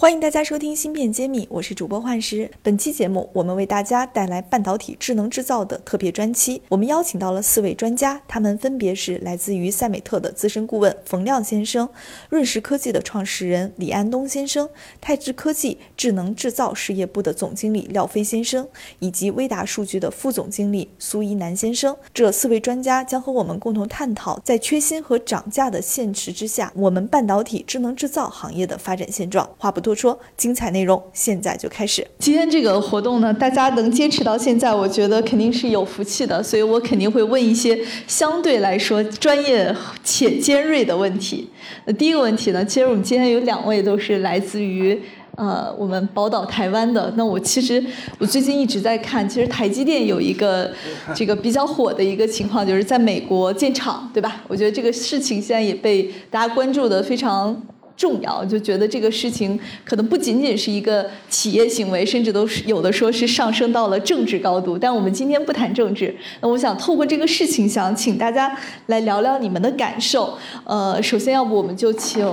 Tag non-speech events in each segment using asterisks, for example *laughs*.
欢迎大家收听《芯片揭秘》，我是主播幻石。本期节目，我们为大家带来半导体智能制造的特别专期。我们邀请到了四位专家，他们分别是来自于赛美特的资深顾问冯亮先生、润石科技的创始人李安东先生、泰智科技智能制造事业部的总经理廖飞先生，以及微达数据的副总经理苏一南先生。这四位专家将和我们共同探讨，在缺芯和涨价的现实之下，我们半导体智能制造行业的发展现状。话不多。多说，精彩内容现在就开始。今天这个活动呢，大家能坚持到现在，我觉得肯定是有福气的，所以我肯定会问一些相对来说专业且尖锐的问题。那第一个问题呢，其实我们今天有两位都是来自于呃我们宝岛台湾的。那我其实我最近一直在看，其实台积电有一个这个比较火的一个情况，就是在美国建厂，对吧？我觉得这个事情现在也被大家关注的非常。重要就觉得这个事情可能不仅仅是一个企业行为，甚至都是有的说是上升到了政治高度。但我们今天不谈政治，那我想透过这个事情，想请大家来聊聊你们的感受。呃，首先要不我们就请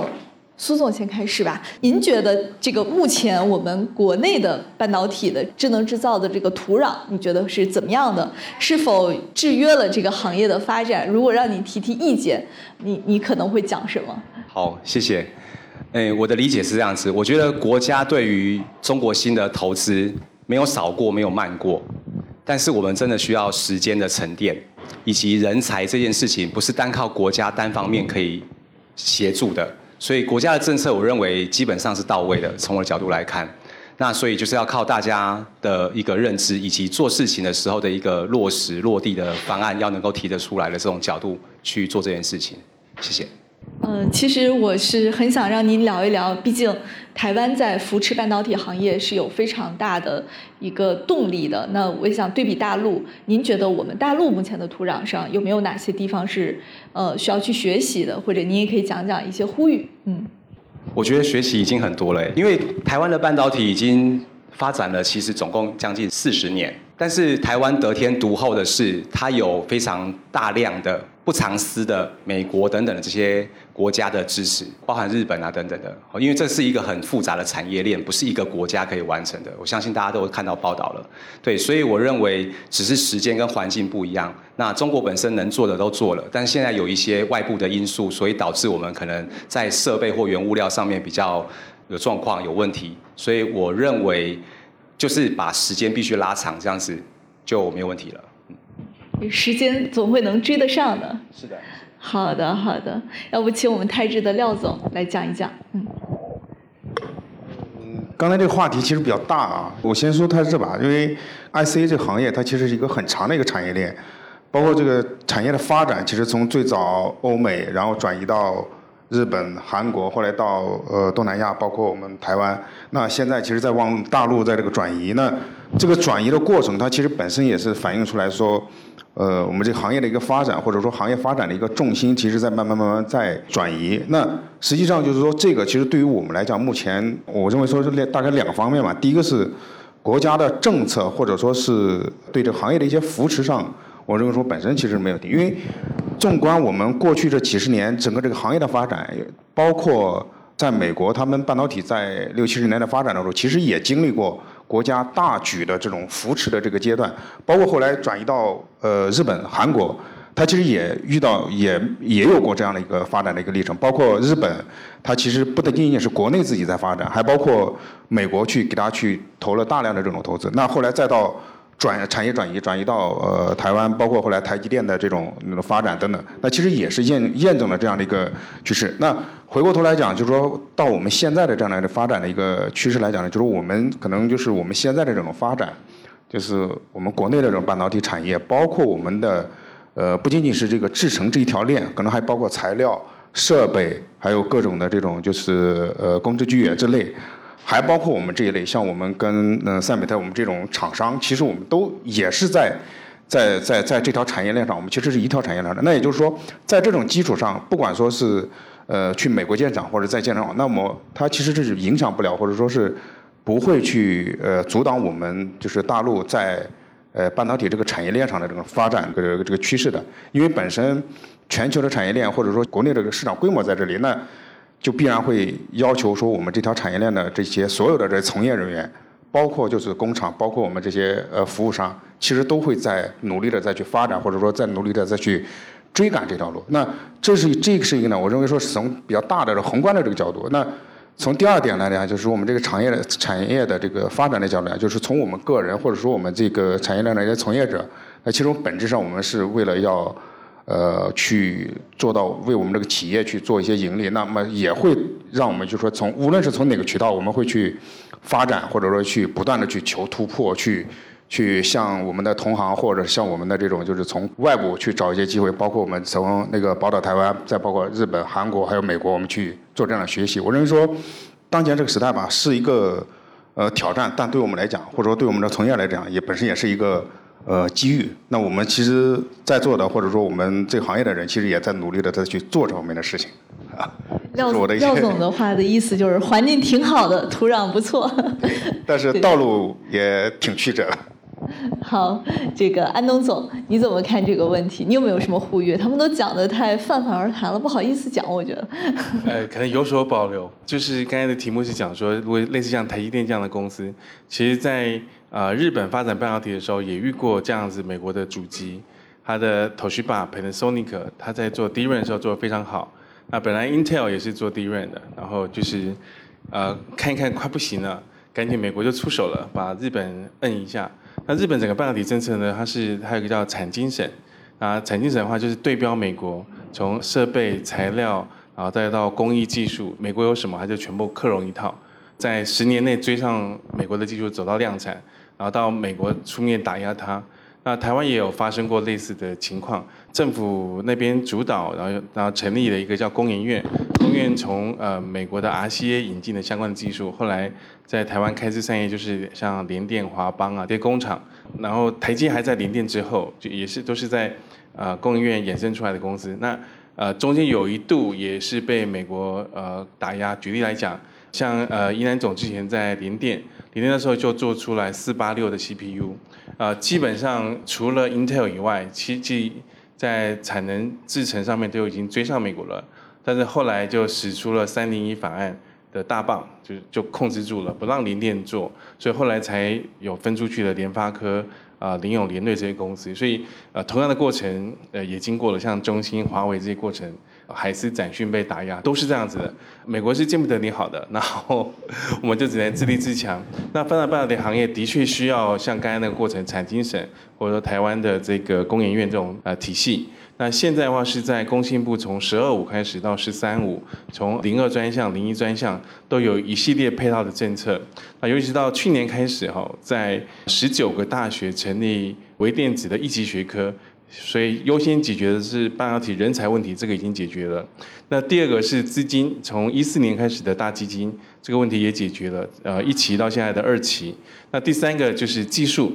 苏总先开始吧。您觉得这个目前我们国内的半导体的智能制造的这个土壤，你觉得是怎么样的？是否制约了这个行业的发展？如果让你提提意见，你你可能会讲什么？好，谢谢。哎，我的理解是这样子，我觉得国家对于中国新的投资没有少过，没有慢过，但是我们真的需要时间的沉淀，以及人才这件事情不是单靠国家单方面可以协助的，所以国家的政策我认为基本上是到位的。从我的角度来看，那所以就是要靠大家的一个认知，以及做事情的时候的一个落实落地的方案，要能够提得出来的这种角度去做这件事情。谢谢。嗯，其实我是很想让您聊一聊，毕竟台湾在扶持半导体行业是有非常大的一个动力的。那我也想对比大陆，您觉得我们大陆目前的土壤上有没有哪些地方是呃需要去学习的？或者您也可以讲讲一些呼吁。嗯，我觉得学习已经很多了，因为台湾的半导体已经发展了，其实总共将近四十年。但是台湾得天独厚的是，它有非常大量的。不藏私的美国等等的这些国家的支持，包含日本啊等等的，因为这是一个很复杂的产业链，不是一个国家可以完成的。我相信大家都看到报道了，对，所以我认为只是时间跟环境不一样。那中国本身能做的都做了，但是现在有一些外部的因素，所以导致我们可能在设备或原物料上面比较有状况、有问题。所以我认为就是把时间必须拉长，这样子就没有问题了。时间总会能追得上的。是的。好的，好的。要不请我们泰智的廖总来讲一讲。嗯。刚才这个话题其实比较大啊，我先说泰智吧，因为 IC 这个行业它其实是一个很长的一个产业链，包括这个产业的发展，其实从最早欧美，然后转移到日本、韩国，后来到呃东南亚，包括我们台湾，那现在其实在往大陆在这个转移，那这个转移的过程，它其实本身也是反映出来说。呃，我们这个行业的一个发展，或者说行业发展的一个重心，其实在慢慢慢慢在转移。那实际上就是说，这个其实对于我们来讲，目前我认为说是两大概两个方面嘛。第一个是国家的政策，或者说是对这个行业的一些扶持上，我认为说本身其实没有。因为纵观我们过去这几十年整个这个行业的发展，包括在美国，他们半导体在六七十年代发展的时候，其实也经历过。国家大举的这种扶持的这个阶段，包括后来转移到呃日本、韩国，它其实也遇到也也有过这样的一个发展的一个历程。包括日本，它其实不仅仅是国内自己在发展，还包括美国去给它去投了大量的这种投资。那后来再到。转产业转移转移到呃台湾，包括后来台积电的这种那种发展等等，那其实也是验验证了这样的一个趋势。那回过头来讲，就是说到我们现在的这样的发展的一个趋势来讲呢，就是我们可能就是我们现在的这种发展，就是我们国内的这种半导体产业，包括我们的呃不仅仅是这个制程这一条链，可能还包括材料、设备，还有各种的这种就是呃工具啊之类。还包括我们这一类，像我们跟嗯赛美特我们这种厂商，其实我们都也是在在在在这条产业链上，我们其实是一条产业链的。那也就是说，在这种基础上，不管说是呃去美国建厂或者在建厂，那么它其实这是影响不了，或者说是不会去呃阻挡我们就是大陆在呃半导体这个产业链上的这种发展这个这个趋势的。因为本身全球的产业链或者说国内这个市场规模在这里，那就必然会要求说我们这条产业链的这些所有的这从业人员。包括就是工厂，包括我们这些呃服务商，其实都会在努力的再去发展，或者说在努力的再去追赶这条路。那这是这个是一个呢，我认为说是从比较大的宏观的这个角度。那从第二点来讲，就是我们这个产业的产业的这个发展的角度，就是从我们个人或者说我们这个产业链的一些从业者，那其实本质上我们是为了要。呃，去做到为我们这个企业去做一些盈利，那么也会让我们就说从无论是从哪个渠道，我们会去发展，或者说去不断的去求突破，去去向我们的同行或者向我们的这种就是从外部去找一些机会，包括我们从那个宝岛台湾，再包括日本、韩国还有美国，我们去做这样的学习。我认为说，当前这个时代吧，是一个呃挑战，但对我们来讲，或者说对我们的从业来讲，也本身也是一个。呃，机遇。那我们其实，在座的或者说我们这个行业的人，其实也在努力的在去做这方面的事情，啊。廖廖总的话的意思就是，环境挺好的，土壤不错。*laughs* 但是道路也挺曲折的。好，这个安东总，你怎么看这个问题？你有没有什么呼吁？他们都讲的太泛泛而谈了，不好意思讲，我觉得。*laughs* 呃，可能有所保留。就是刚才的题目是讲说，如果类似像台积电这样的公司，其实，在呃日本发展半导体的时候，也遇过这样子美国的主机，它的 Toshiba、Panasonic，它在做 DRAM 的时候做的非常好。那本来 Intel 也是做 DRAM 的，然后就是呃看一看快不行了，赶紧美国就出手了，把日本摁一下。那日本整个半导体政策呢？它是它有一个叫产经审，啊，产经审的话就是对标美国，从设备、材料，然后再到工艺技术，美国有什么，它就全部克隆一套，在十年内追上美国的技术，走到量产，然后到美国出面打压它。那台湾也有发生过类似的情况，政府那边主导，然后然后成立了一个叫工研院，工研院从呃美国的 RCA 引进的相关的技术，后来在台湾开枝散叶，就是像联电、华邦啊这些工厂，然后台积还在联电之后，就也是都是在呃工研院衍生出来的公司。那呃中间有一度也是被美国呃打压，举例来讲，像呃伊南总之前在联电。联电那时候就做出来四八六的 CPU，啊，基本上除了 Intel 以外，其实在产能制程上面都已经追上美国了。但是后来就使出了三零一法案的大棒，就就控制住了，不让联电做，所以后来才有分出去的联发科、啊联咏、联队这些公司。所以呃，同样的过程，呃，也经过了像中兴、华为这些过程。海思展讯被打压，都是这样子的。美国是见不得你好的，*laughs* 然后我们就只能自立自强。那半导体行业的确需要像刚才那个过程，产经省或者说台湾的这个工研院这种呃体系。那现在的话是在工信部从十二五开始到十三五，从零二专项、零一专项都有一系列配套的政策。那尤其是到去年开始哈，在十九个大学成立微电子的一级学科。所以优先解决的是半导体人才问题，这个已经解决了。那第二个是资金，从一四年开始的大基金，这个问题也解决了。呃，一期到现在的二期。那第三个就是技术。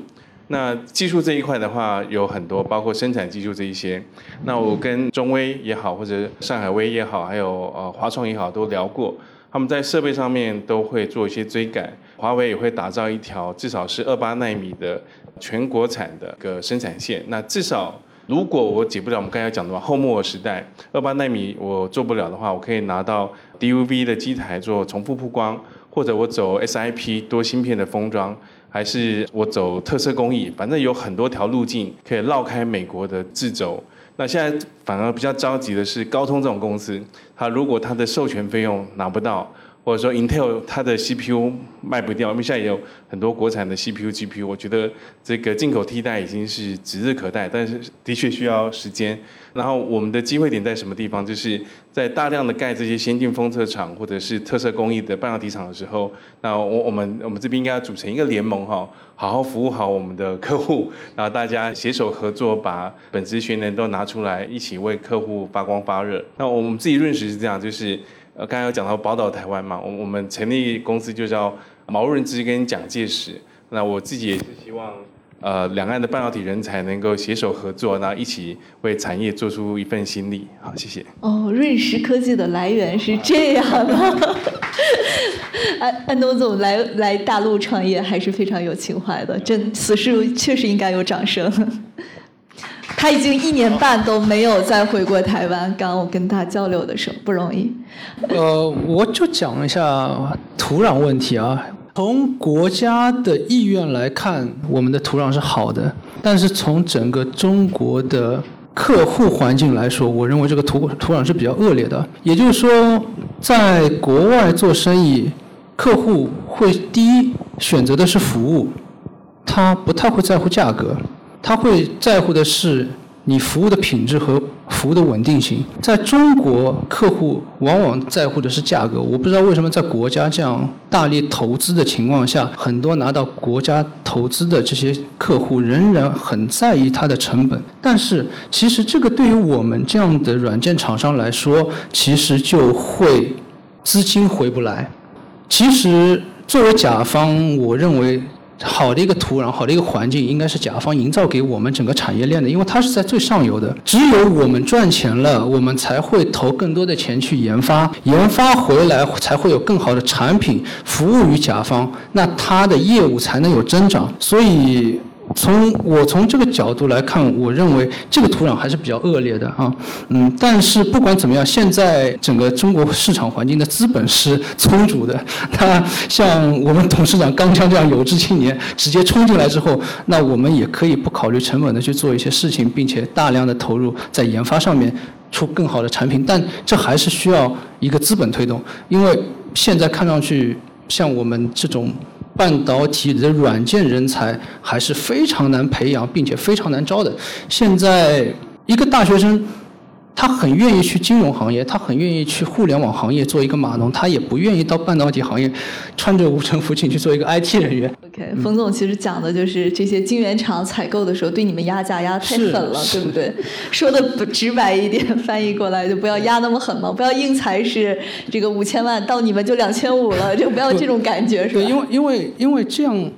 那技术这一块的话，有很多，包括生产技术这一些。那我跟中微也好，或者上海微也好，还有呃华创也好，都聊过。他们在设备上面都会做一些追赶。华为也会打造一条至少是二八纳米的。全国产的个生产线，那至少如果我解不了我们刚才讲的话，后末时代二八纳米我做不了的话，我可以拿到 DUV 的机台做重复曝光，或者我走 SIP 多芯片的封装，还是我走特色工艺，反正有很多条路径可以绕开美国的制肘。那现在反而比较着急的是高通这种公司，它如果它的授权费用拿不到。或者说，Intel 它的 CPU 卖不掉，因为现在也有很多国产的 CPU、GPU，我觉得这个进口替代已经是指日可待，但是的确需要时间。然后我们的机会点在什么地方？就是在大量的盖这些先进封测厂或者是特色工艺的半导体厂的时候，那我我们我们这边应该要组成一个联盟哈，好好服务好我们的客户，然后大家携手合作，把本职学能都拿出来，一起为客户发光发热。那我们自己认识是这样，就是。呃，刚才有讲到宝岛台湾嘛，我我们成立公司就叫毛润之跟蒋介石。那我自己也是希望呃两岸的半导体人才能够携手合作，然后一起为产业做出一份心力。好，谢谢。哦，润石科技的来源是这样的。*laughs* 安安东总来来大陆创业还是非常有情怀的，真此事确实应该有掌声。他已经一年半都没有再回过台湾。刚刚我跟他交流的时候，不容易。呃，我就讲一下土壤问题啊。从国家的意愿来看，我们的土壤是好的，但是从整个中国的客户环境来说，我认为这个土土壤是比较恶劣的。也就是说，在国外做生意，客户会第一选择的是服务，他不太会在乎价格。他会在乎的是你服务的品质和服务的稳定性。在中国，客户往往在乎的是价格。我不知道为什么在国家这样大力投资的情况下，很多拿到国家投资的这些客户仍然很在意它的成本。但是，其实这个对于我们这样的软件厂商来说，其实就会资金回不来。其实，作为甲方，我认为。好的一个土壤，好的一个环境，应该是甲方营造给我们整个产业链的，因为它是在最上游的。只有我们赚钱了，我们才会投更多的钱去研发，研发回来才会有更好的产品服务于甲方，那它的业务才能有增长。所以。从我从这个角度来看，我认为这个土壤还是比较恶劣的啊，嗯，但是不管怎么样，现在整个中国市场环境的资本是充足的。那像我们董事长刚枪这样有志青年直接冲进来之后，那我们也可以不考虑成本的去做一些事情，并且大量的投入在研发上面，出更好的产品。但这还是需要一个资本推动，因为现在看上去像我们这种。半导体的软件人才还是非常难培养，并且非常难招的。现在一个大学生。他很愿意去金融行业，他很愿意去互联网行业做一个码农，他也不愿意到半导体行业穿着无尘服进去做一个 IT 人员。OK，冯总其实讲的就是这些晶圆厂采购的时候对你们压价压太狠了，对不对？说的不直白一点，翻译过来就不要压那么狠嘛，不要硬才是这个五千万到你们就两千五了，就不要这种感觉，是吧？对，因为因为因为这样。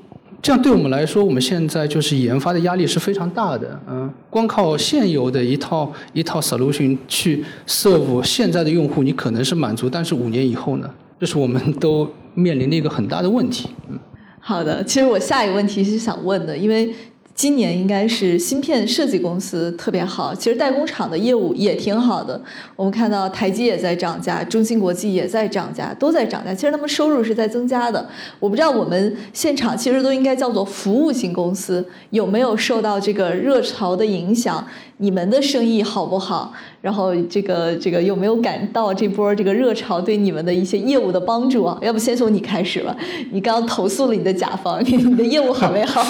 这样对我们来说，我们现在就是研发的压力是非常大的。嗯，光靠现有的一套一套 solution 去 serve 现在的用户，你可能是满足，但是五年以后呢？这是我们都面临的一个很大的问题。嗯，好的，其实我下一个问题是想问的，因为。今年应该是芯片设计公司特别好，其实代工厂的业务也挺好的。我们看到台积也在涨价，中芯国际也在涨价，都在涨价。其实他们收入是在增加的。我不知道我们现场其实都应该叫做服务型公司，有没有受到这个热潮的影响？你们的生意好不好？然后这个这个有没有感到这波这个热潮对你们的一些业务的帮助啊？要不先从你开始吧。你刚刚投诉了你的甲方，你 *laughs* 你的业务好没好？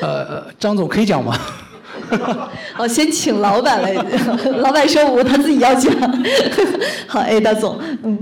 呃，张总可以讲吗？*laughs* 哦，先请老板来，*laughs* 老板说我他自己要讲。好，哎，大总，嗯，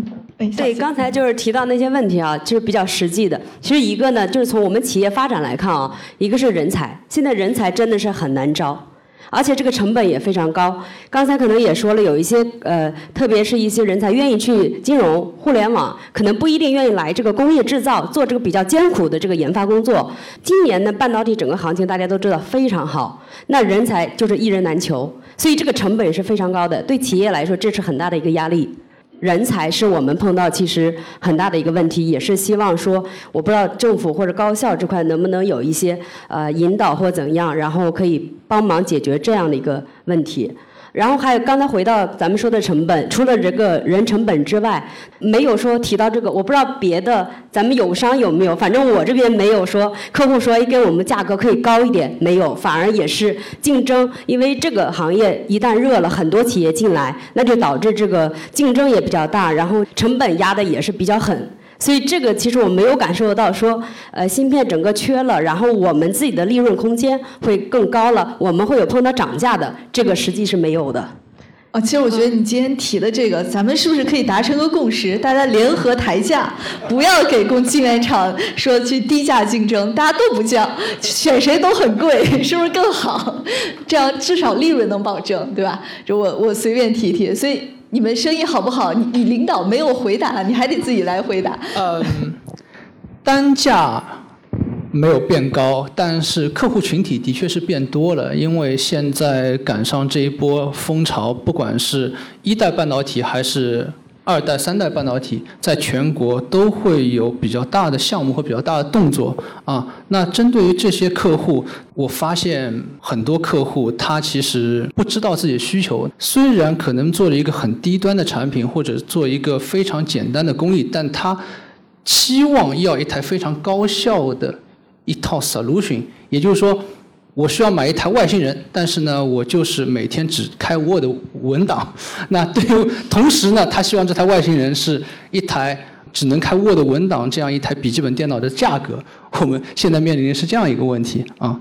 对，刚才就是提到那些问题啊，就是比较实际的。其实一个呢，就是从我们企业发展来看啊，一个是人才，现在人才真的是很难招。而且这个成本也非常高。刚才可能也说了，有一些呃，特别是一些人才愿意去金融、互联网，可能不一定愿意来这个工业制造做这个比较艰苦的这个研发工作。今年呢，半导体整个行情大家都知道非常好，那人才就是一人难求，所以这个成本是非常高的，对企业来说这是很大的一个压力。人才是我们碰到其实很大的一个问题，也是希望说，我不知道政府或者高校这块能不能有一些呃引导或怎样，然后可以帮忙解决这样的一个问题。然后还有刚才回到咱们说的成本，除了这个人成本之外，没有说提到这个。我不知道别的咱们友商有没有，反正我这边没有说客户说给我们价格可以高一点，没有，反而也是竞争。因为这个行业一旦热了，很多企业进来，那就导致这个竞争也比较大，然后成本压的也是比较狠。所以这个其实我没有感受到说，呃，芯片整个缺了，然后我们自己的利润空间会更高了，我们会有碰到涨价的，这个实际是没有的。啊，其实我觉得你今天提的这个，咱们是不是可以达成个共识，大家联合抬价，不要给供晶圆厂说去低价竞争，大家都不降，选谁都很贵，是不是更好？这样至少利润能保证，对吧？就我我随便提提，所以。你们生意好不好？你你领导没有回答，你还得自己来回答。嗯，单价没有变高，但是客户群体的确是变多了，因为现在赶上这一波风潮，不管是一代半导体还是二代、三代半导体，在全国都会有比较大的项目和比较大的动作啊。那针对于这些客户，我发现很多客户他其实不知道自己的需求，虽然可能做了一个很低端的产品或者做一个非常简单的工艺，但他期望要一台非常高效的。一套 solution，也就是说，我需要买一台外星人，但是呢，我就是每天只开 Word 文档。*laughs* 那对于同时呢，他希望这台外星人是一台只能开 Word 文档这样一台笔记本电脑的价格。我们现在面临的是这样一个问题啊。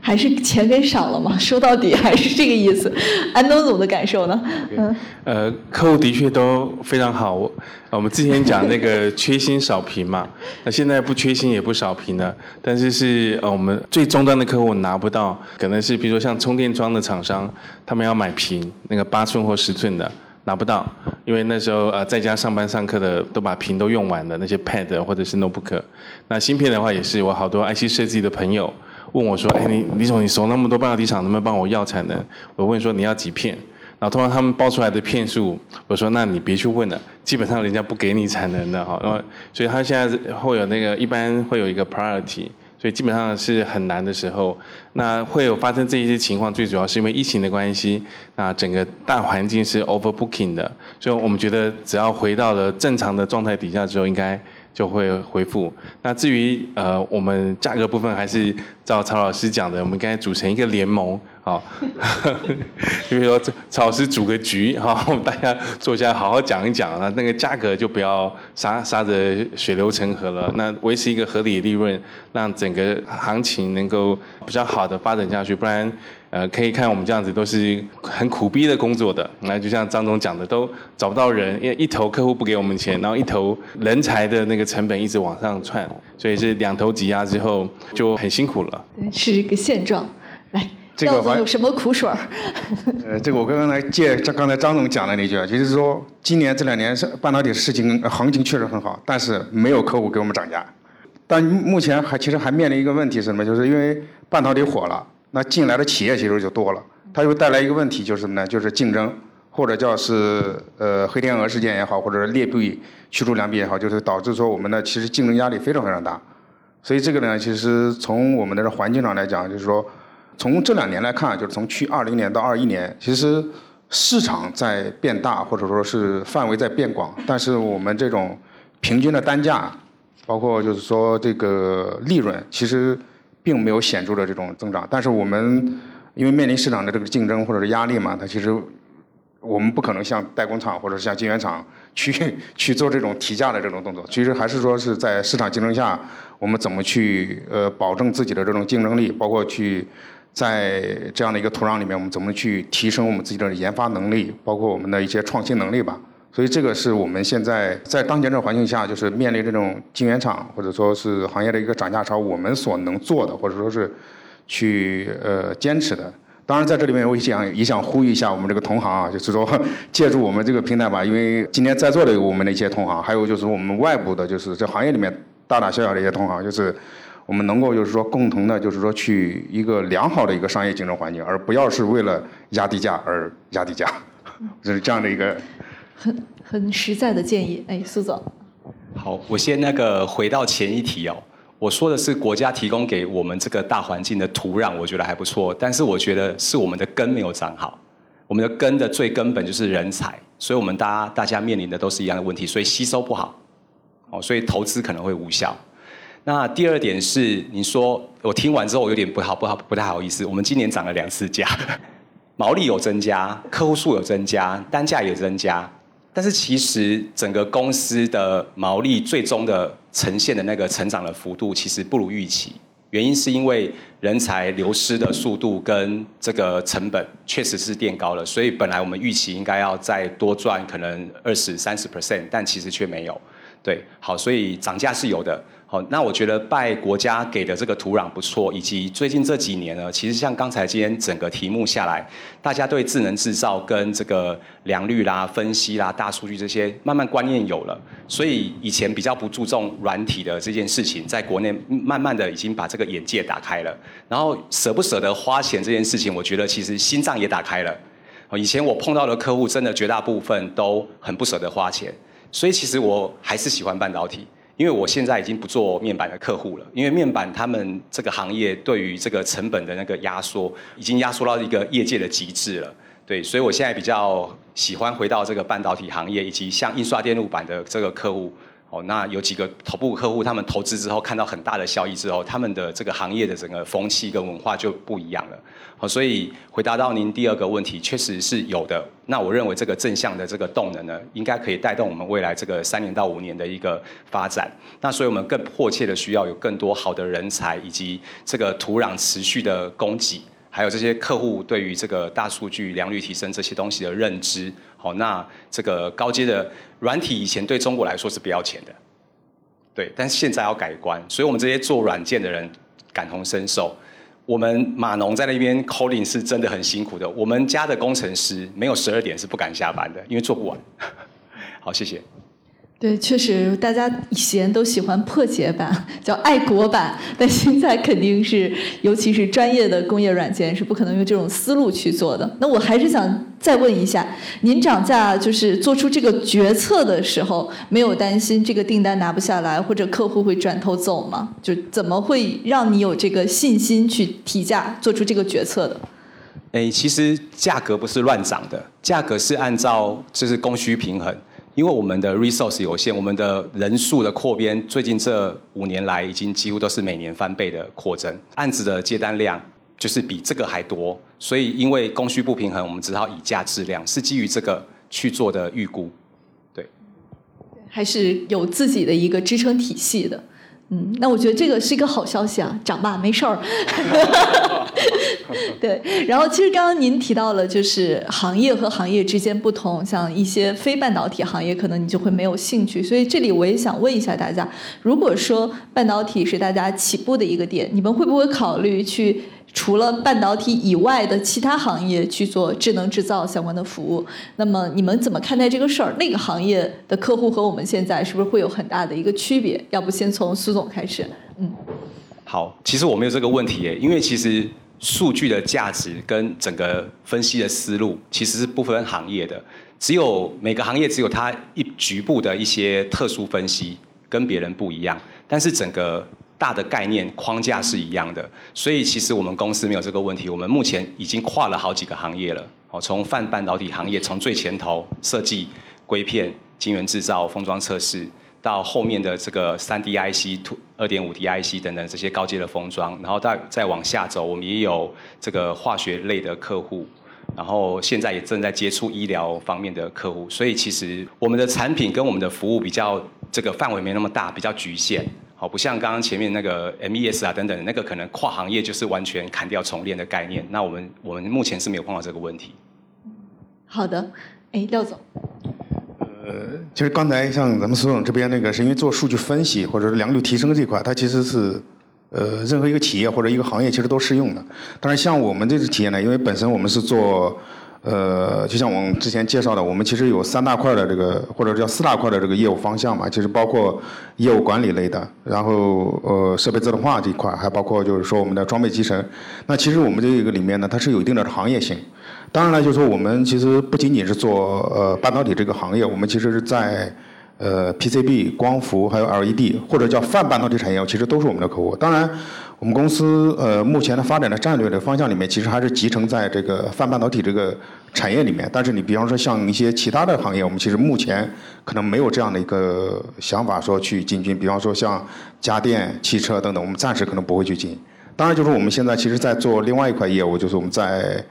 还是钱给少了嘛？*laughs* 说到底还是这个意思。安东总的感受呢？嗯，呃，客户的确都非常好。我我们之前讲那个 *laughs* 缺芯少屏嘛，那现在不缺芯也不少屏了，但是是呃我们最终端的客户拿不到，可能是比如说像充电桩的厂商，他们要买屏，那个八寸或十寸的拿不到，因为那时候呃在家上班上课的都把屏都用完了，那些 Pad 或者是 Notebook。那芯片的话也是，我好多 IC 设计的朋友。问我说：“哎，你李总，你熟那么多半导体厂，能不能帮我要产能？”我问说：“你要几片？”然后通常他们报出来的片数，我说：“那你别去问了，基本上人家不给你产能的哈。”然后，所以他现在会有那个一般会有一个 priority，所以基本上是很难的时候。那会有发生这一些情况，最主要是因为疫情的关系，那整个大环境是 overbooking 的，所以我们觉得只要回到了正常的状态底下之后，应该。就会回复。那至于呃，我们价格部分还是照曹老师讲的，我们刚才组成一个联盟，好，比如说曹老师组个局，哈，我们大家坐下来好好讲一讲啊，那个价格就不要杀杀的血流成河了，那维持一个合理的利润，让整个行情能够比较好的发展下去，不然。呃，可以看我们这样子都是很苦逼的工作的，那就像张总讲的，都找不到人，因为一头客户不给我们钱，然后一头人才的那个成本一直往上窜，所以是两头挤压之后就很辛苦了。是一个现状。来，赵总有什么苦水儿？呃，这个我刚刚来借这刚才张总讲的那句，就是说今年这两年是半导体事情行情确实很好，但是没有客户给我们涨价。但目前还其实还面临一个问题是什么？就是因为半导体火了。那进来的企业其实就多了，它又带来一个问题，就是什么呢？就是竞争，或者叫是呃黑天鹅事件也好，或者是劣币驱逐良币也好，就是导致说我们的其实竞争压力非常非常大。所以这个呢，其实从我们的这环境上来讲，就是说从这两年来看，就是从去二零年到二一年，其实市场在变大，或者说是范围在变广，但是我们这种平均的单价，包括就是说这个利润，其实。并没有显著的这种增长，但是我们因为面临市场的这个竞争或者是压力嘛，它其实我们不可能像代工厂或者像晶圆厂去去做这种提价的这种动作。其实还是说是在市场竞争下，我们怎么去呃保证自己的这种竞争力，包括去在这样的一个土壤里面，我们怎么去提升我们自己的研发能力，包括我们的一些创新能力吧。所以这个是我们现在在当前这环境下，就是面临这种晶圆厂或者说是行业的一个涨价潮，我们所能做的或者说是去呃坚持的。当然在这里面，我也想也想呼吁一下我们这个同行啊，就是说借助我们这个平台吧，因为今天在座的有我们的一些同行，还有就是我们外部的，就是这行业里面大大小小的一些同行，就是我们能够就是说共同的，就是说去一个良好的一个商业竞争环境，而不要是为了压低价而压低价，*laughs* 就是这样的一个。很很实在的建议，哎，苏总。好，我先那个回到前一题哦，我说的是国家提供给我们这个大环境的土壤，我觉得还不错，但是我觉得是我们的根没有长好，我们的根的最根本就是人才，所以我们大家大家面临的都是一样的问题，所以吸收不好，哦，所以投资可能会无效。那第二点是，你说我听完之后我有点不好不好不太好意思，我们今年涨了两次价，*laughs* 毛利有增加，客户数有增加，单价也增加。但是其实整个公司的毛利最终的呈现的那个成长的幅度，其实不如预期。原因是因为人才流失的速度跟这个成本确实是垫高了，所以本来我们预期应该要再多赚可能二十三十 percent，但其实却没有。对，好，所以涨价是有的，好，那我觉得拜国家给的这个土壤不错，以及最近这几年呢，其实像刚才今天整个题目下来，大家对智能制造跟这个良率啦、分析啦、大数据这些慢慢观念有了，所以以前比较不注重软体的这件事情，在国内慢慢的已经把这个眼界打开了。然后舍不舍得花钱这件事情，我觉得其实心脏也打开了。以前我碰到的客户，真的绝大部分都很不舍得花钱，所以其实我还是喜欢半导体。因为我现在已经不做面板的客户了，因为面板他们这个行业对于这个成本的那个压缩，已经压缩到一个业界的极致了。对，所以我现在比较喜欢回到这个半导体行业，以及像印刷电路板的这个客户。哦，那有几个头部客户，他们投资之后看到很大的效益之后，他们的这个行业的整个风气跟文化就不一样了。好，所以回答到您第二个问题，确实是有的。那我认为这个正向的这个动能呢，应该可以带动我们未来这个三年到五年的一个发展。那所以我们更迫切的需要有更多好的人才，以及这个土壤持续的供给。还有这些客户对于这个大数据、良率提升这些东西的认知，好，那这个高阶的软体以前对中国来说是不要钱的，对，但是现在要改观，所以我们这些做软件的人感同身受。我们码农在那边 coding 是真的很辛苦的，我们家的工程师没有十二点是不敢下班的，因为做不完。*laughs* 好，谢谢。对，确实，大家以前都喜欢破解版，叫爱国版，但现在肯定是，尤其是专业的工业软件，是不可能用这种思路去做的。那我还是想再问一下，您涨价就是做出这个决策的时候，没有担心这个订单拿不下来，或者客户会转头走吗？就怎么会让你有这个信心去提价，做出这个决策的？哎，其实价格不是乱涨的，价格是按照就是供需平衡。因为我们的 resource 有限，我们的人数的扩编，最近这五年来已经几乎都是每年翻倍的扩增，案子的接单量就是比这个还多，所以因为供需不平衡，我们只好以价质量，是基于这个去做的预估，对，还是有自己的一个支撑体系的。嗯，那我觉得这个是一个好消息啊，涨吧，没事儿。*laughs* 对，然后其实刚刚您提到了，就是行业和行业之间不同，像一些非半导体行业，可能你就会没有兴趣。所以这里我也想问一下大家，如果说半导体是大家起步的一个点，你们会不会考虑去？除了半导体以外的其他行业去做智能制造相关的服务，那么你们怎么看待这个事儿？那个行业的客户和我们现在是不是会有很大的一个区别？要不先从苏总开始？嗯，好，其实我没有这个问题耶，因为其实数据的价值跟整个分析的思路其实是不分行业的，只有每个行业只有它一局部的一些特殊分析跟别人不一样，但是整个。大的概念框架是一样的，所以其实我们公司没有这个问题。我们目前已经跨了好几个行业了，哦，从泛半导体行业，从最前头设计硅片、晶圆制造、封装测试，到后面的这个三 D IC、二点五 D IC 等等这些高阶的封装，然后再再往下走，我们也有这个化学类的客户，然后现在也正在接触医疗方面的客户。所以其实我们的产品跟我们的服务比较这个范围没那么大，比较局限。好，不像刚刚前面那个 MES 啊等等，那个可能跨行业就是完全砍掉重练的概念。那我们我们目前是没有碰到这个问题。好的，哎，廖总。呃，其实刚才像咱们苏总这边那个，是因为做数据分析或者是良率提升这块，它其实是呃任何一个企业或者一个行业其实都适用的。但是像我们这个企业呢，因为本身我们是做。呃，就像我们之前介绍的，我们其实有三大块的这个，或者叫四大块的这个业务方向嘛，其实包括业务管理类的，然后呃设备自动化这一块，还包括就是说我们的装备集成。那其实我们这个里面呢，它是有一定的行业性。当然了，就是说我们其实不仅仅是做呃半导体这个行业，我们其实是在呃 PCB、光伏还有 LED 或者叫泛半导体产业，其实都是我们的客户。当然。我们公司呃目前的发展的战略的方向里面，其实还是集成在这个泛半导体这个产业里面。但是你比方说像一些其他的行业，我们其实目前可能没有这样的一个想法说去进军。比方说像家电、汽车等等，我们暂时可能不会去进。当然，就是我们现在其实在做另外一块业务，就是我们在。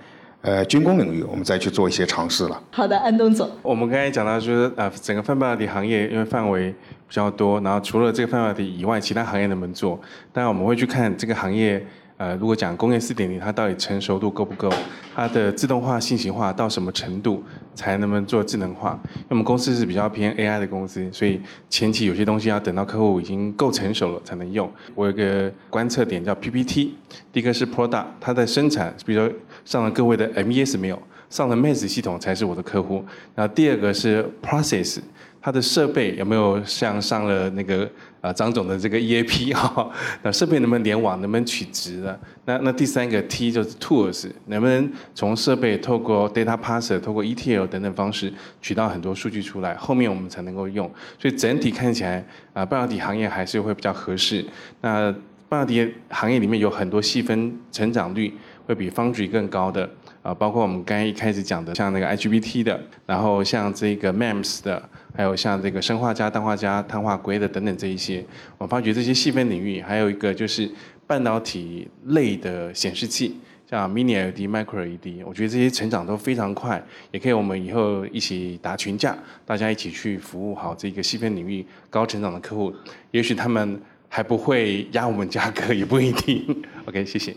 呃，军工领域，我们再去做一些尝试了。好的，安东总。我们刚才讲到，就是呃，整个泛半导体行业因为范围比较多，然后除了这个泛半导体以外，其他行业能不能做？当然，我们会去看这个行业，呃，如果讲工业四点零，它到底成熟度够不够？它的自动化、信息化到什么程度？才能不能做智能化。因为我们公司是比较偏 AI 的公司，所以前期有些东西要等到客户已经够成熟了才能用。我有个观测点叫 PPT，第一个是 Product，它的生产，比如说上了各位的 MES 没有，上了 MES 系统才是我的客户。那第二个是 Process。它的设备有没有像上了那个啊张总的这个 EAP 哈？那设备能不能联网，能不能取值的？那那第三个 T 就是 Tools，能不能从设备透过 Data Parser、透过 ETL 等等方式取到很多数据出来，后面我们才能够用。所以整体看起来啊，半导体行业还是会比较合适。那半导体行业里面有很多细分成长率会比 Foundry 更高的啊，包括我们刚才一开始讲的，像那个 HBT 的，然后像这个 MEMS 的。还有像这个砷化镓、氮化镓、碳化硅的等等这一些，我发觉这些细分领域，还有一个就是半导体类的显示器，像 Mini LED、Micro LED，我觉得这些成长都非常快，也可以我们以后一起打群架，大家一起去服务好这个细分领域高成长的客户，也许他们还不会压我们价格，也不一定。*laughs* OK，谢谢。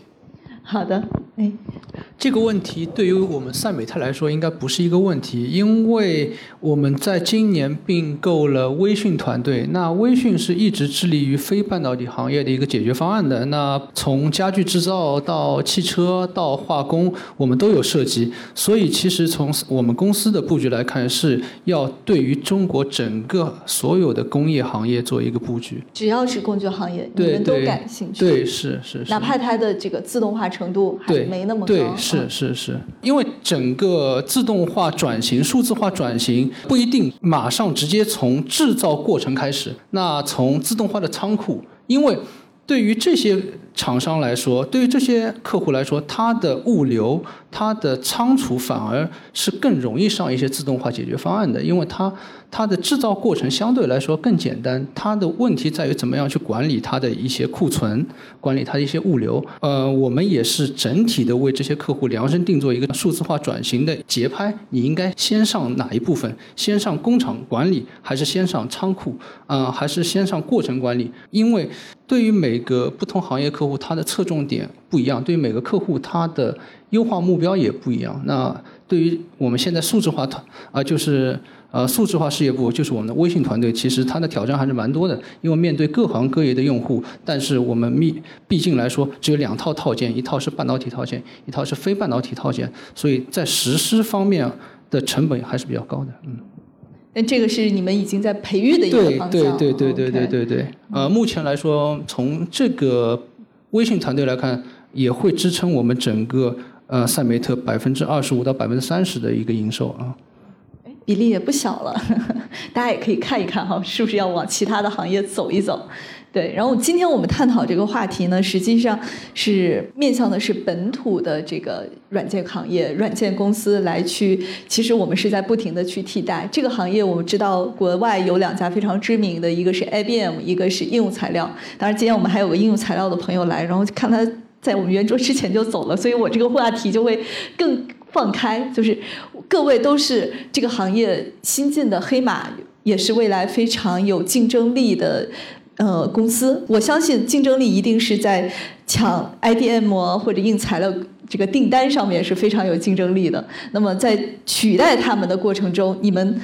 好的，哎，这个问题对于我们赛美特来说应该不是一个问题，因为我们在今年并购了微讯团队。那微讯是一直致力于非半导体行业的一个解决方案的。那从家具制造到汽车到化工，我们都有涉及。所以其实从我们公司的布局来看，是要对于中国整个所有的工业行业做一个布局。只要是工具行业，你们都感兴趣。对，是是。哪怕它的这个自动化。程度还没那么高。对，是是是，因为整个自动化转型、数字化转型不一定马上直接从制造过程开始。那从自动化的仓库，因为对于这些厂商来说，对于这些客户来说，它的物流、它的仓储反而是更容易上一些自动化解决方案的，因为它。它的制造过程相对来说更简单，它的问题在于怎么样去管理它的一些库存，管理它的一些物流。呃，我们也是整体的为这些客户量身定做一个数字化转型的节拍。你应该先上哪一部分？先上工厂管理，还是先上仓库？啊，还是先上过程管理？因为对于每个不同行业客户，他的侧重点不一样；对于每个客户，他的优化目标也不一样。那对于我们现在数字化团啊，就是。呃，数字化事业部就是我们的微信团队，其实它的挑战还是蛮多的，因为面对各行各业的用户，但是我们毕毕竟来说只有两套套件，一套是半导体套件，一套是非半导体套件，所以在实施方面的成本还是比较高的，嗯。那这个是你们已经在培育的一个方向。对对对对对对对对。呃，目前来说，从这个微信团队来看，也会支撑我们整个呃赛梅特百分之二十五到百分之三十的一个营收啊。比例也不小了，*laughs* 大家也可以看一看哈，是不是要往其他的行业走一走？对，然后今天我们探讨这个话题呢，实际上是面向的是本土的这个软件行业、软件公司来去。其实我们是在不停的去替代这个行业。我们知道国外有两家非常知名的，一个是 IBM，一个是应用材料。当然，今天我们还有个应用材料的朋友来，然后看他在我们圆桌之前就走了，所以我这个话题就会更。放开，就是各位都是这个行业新进的黑马，也是未来非常有竞争力的呃公司。我相信竞争力一定是在抢 IDM 或者硬材料这个订单上面是非常有竞争力的。那么在取代他们的过程中，你们。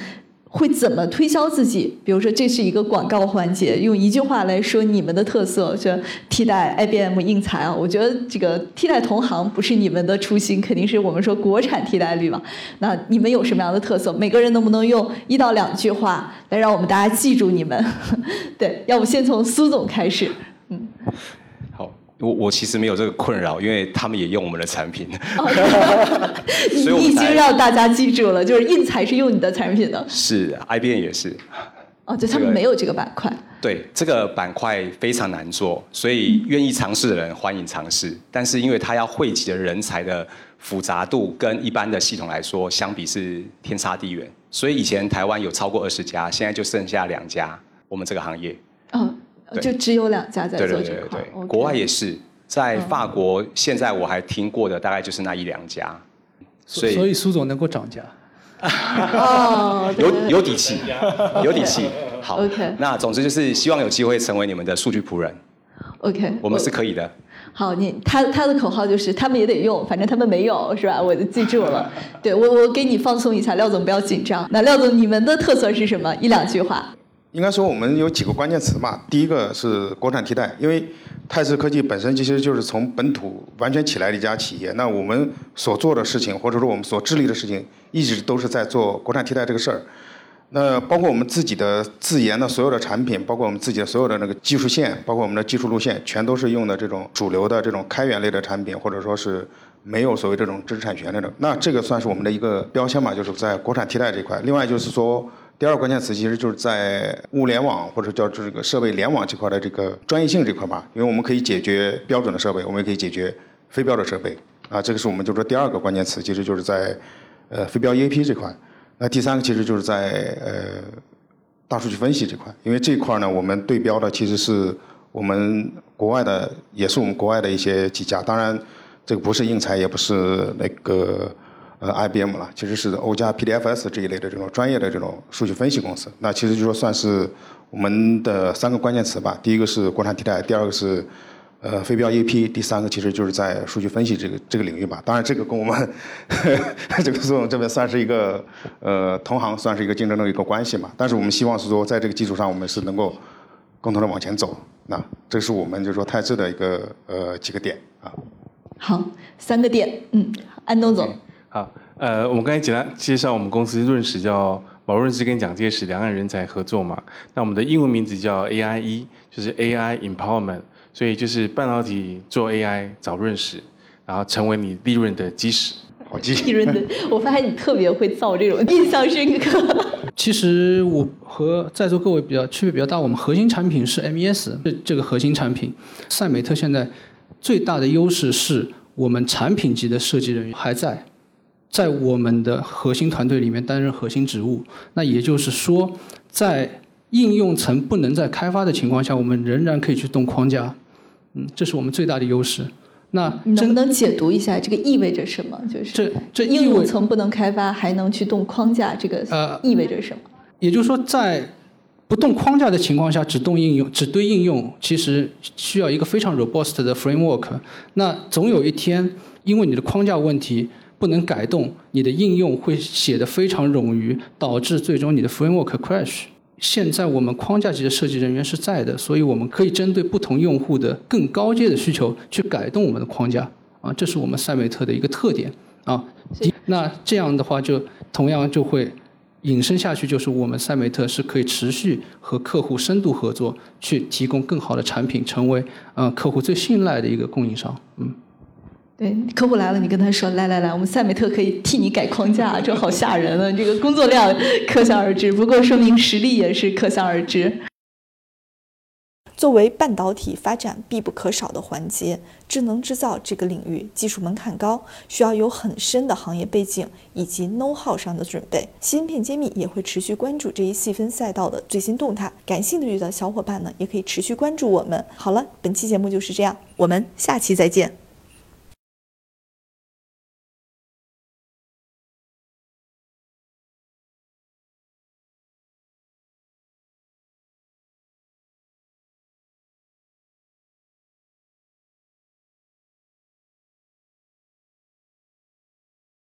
会怎么推销自己？比如说，这是一个广告环节，用一句话来说你们的特色，就替代 IBM 硬材啊。我觉得这个替代同行不是你们的初心，肯定是我们说国产替代率嘛。那你们有什么样的特色？每个人能不能用一到两句话来让我们大家记住你们？对，要不先从苏总开始，嗯。我我其实没有这个困扰，因为他们也用我们的产品。*laughs* 你已经让大家记住了，就是印才是用你的产品的。是，IBM 也是。哦，就他们没有这个板块。对，这个板块非常难做，所以愿意尝试的人欢迎尝试。但是因为它要汇集的人才的复杂度跟一般的系统来说，相比是天差地远。所以以前台湾有超过二十家，现在就剩下两家。我们这个行业。嗯。就只有两家在做这块，国外也是，在法国，现在我还听过的大概就是那一两家，所以所以苏总能够涨价，*laughs* 有有底气，有底气。好，OK，那总之就是希望有机会成为你们的数据仆人。OK，我们是可以的。好，你他他的口号就是他们也得用，反正他们没有，是吧？我就记住了。对我，我给你放松一下，廖总不要紧张。那廖总，你们的特色是什么？一两句话。应该说我们有几个关键词嘛。第一个是国产替代，因为泰智科技本身其实就是从本土完全起来的一家企业。那我们所做的事情，或者说我们所致力的事情，一直都是在做国产替代这个事儿。那包括我们自己的自研的所有的产品，包括我们自己的所有的那个技术线，包括我们的技术路线，全都是用的这种主流的这种开源类的产品，或者说是没有所谓这种知识产权那种。那这个算是我们的一个标签嘛，就是在国产替代这块。另外就是说，第二个关键词其实就是在物联网或者叫这个设备联网这块的这个专业性这块吧，因为我们可以解决标准的设备，我们也可以解决非标的设备。啊，这个是我们就说第二个关键词，其实就是在呃非标 EAP 这块。那第三个其实就是在呃大数据分析这块，因为这块呢，我们对标的其实是我们国外的，也是我们国外的一些几家。当然，这个不是应材，也不是那个呃 IBM 了，其实是欧加 PDFS 这一类的这种专业的这种数据分析公司。那其实就说算是我们的三个关键词吧。第一个是国产替代，第二个是。呃，非标 EP，第三个其实就是在数据分析这个这个领域吧。当然，这个跟我们 *laughs* 这个作用这边算是一个呃同行，算是一个竞争的一个关系嘛。但是我们希望是说，在这个基础上，我们是能够共同的往前走。那这是我们就说泰智的一个呃几个点啊。好，三个点，嗯，安东总。好，呃，我们刚才简单介绍我们公司润石叫宝润石跟蒋介石两岸人才合作嘛。那我们的英文名字叫 AIE，就是 AI Empowerment。所以就是半导体做 AI 找润石，然后成为你利润的基石。好基。利润的，我发现你特别会造这种印象深刻。*laughs* 其实我和在座各位比较区别比较大，我们核心产品是 MES 这这个核心产品。赛美特现在最大的优势是我们产品级的设计人员还在，在我们的核心团队里面担任核心职务。那也就是说，在应用层不能在开发的情况下，我们仍然可以去动框架。嗯，这是我们最大的优势。那能不能解读一下这个意味着什么？就是这这应用层不能开发，还能去动框架，这个呃意味着什么？也就是说，在不动框架的情况下，只动应用，只堆应用，其实需要一个非常 robust 的 framework。那总有一天，因为你的框架问题不能改动，你的应用会写的非常冗余，导致最终你的 framework crash。现在我们框架级的设计人员是在的，所以我们可以针对不同用户的更高阶的需求去改动我们的框架啊，这是我们赛美特的一个特点啊。那这样的话就同样就会引申下去，就是我们赛美特是可以持续和客户深度合作，去提供更好的产品，成为呃客户最信赖的一个供应商，嗯。对，客户来了，你跟他说：“来来来，我们赛美特可以替你改框架。”这好吓人啊！这个工作量可想而知，不过说明实力也是可想而知。作为半导体发展必不可少的环节，智能制造这个领域技术门槛高，需要有很深的行业背景以及 know how 上的准备。芯片揭秘也会持续关注这一细分赛道的最新动态，感兴趣的小伙伴呢，也可以持续关注我们。好了，本期节目就是这样，我们下期再见。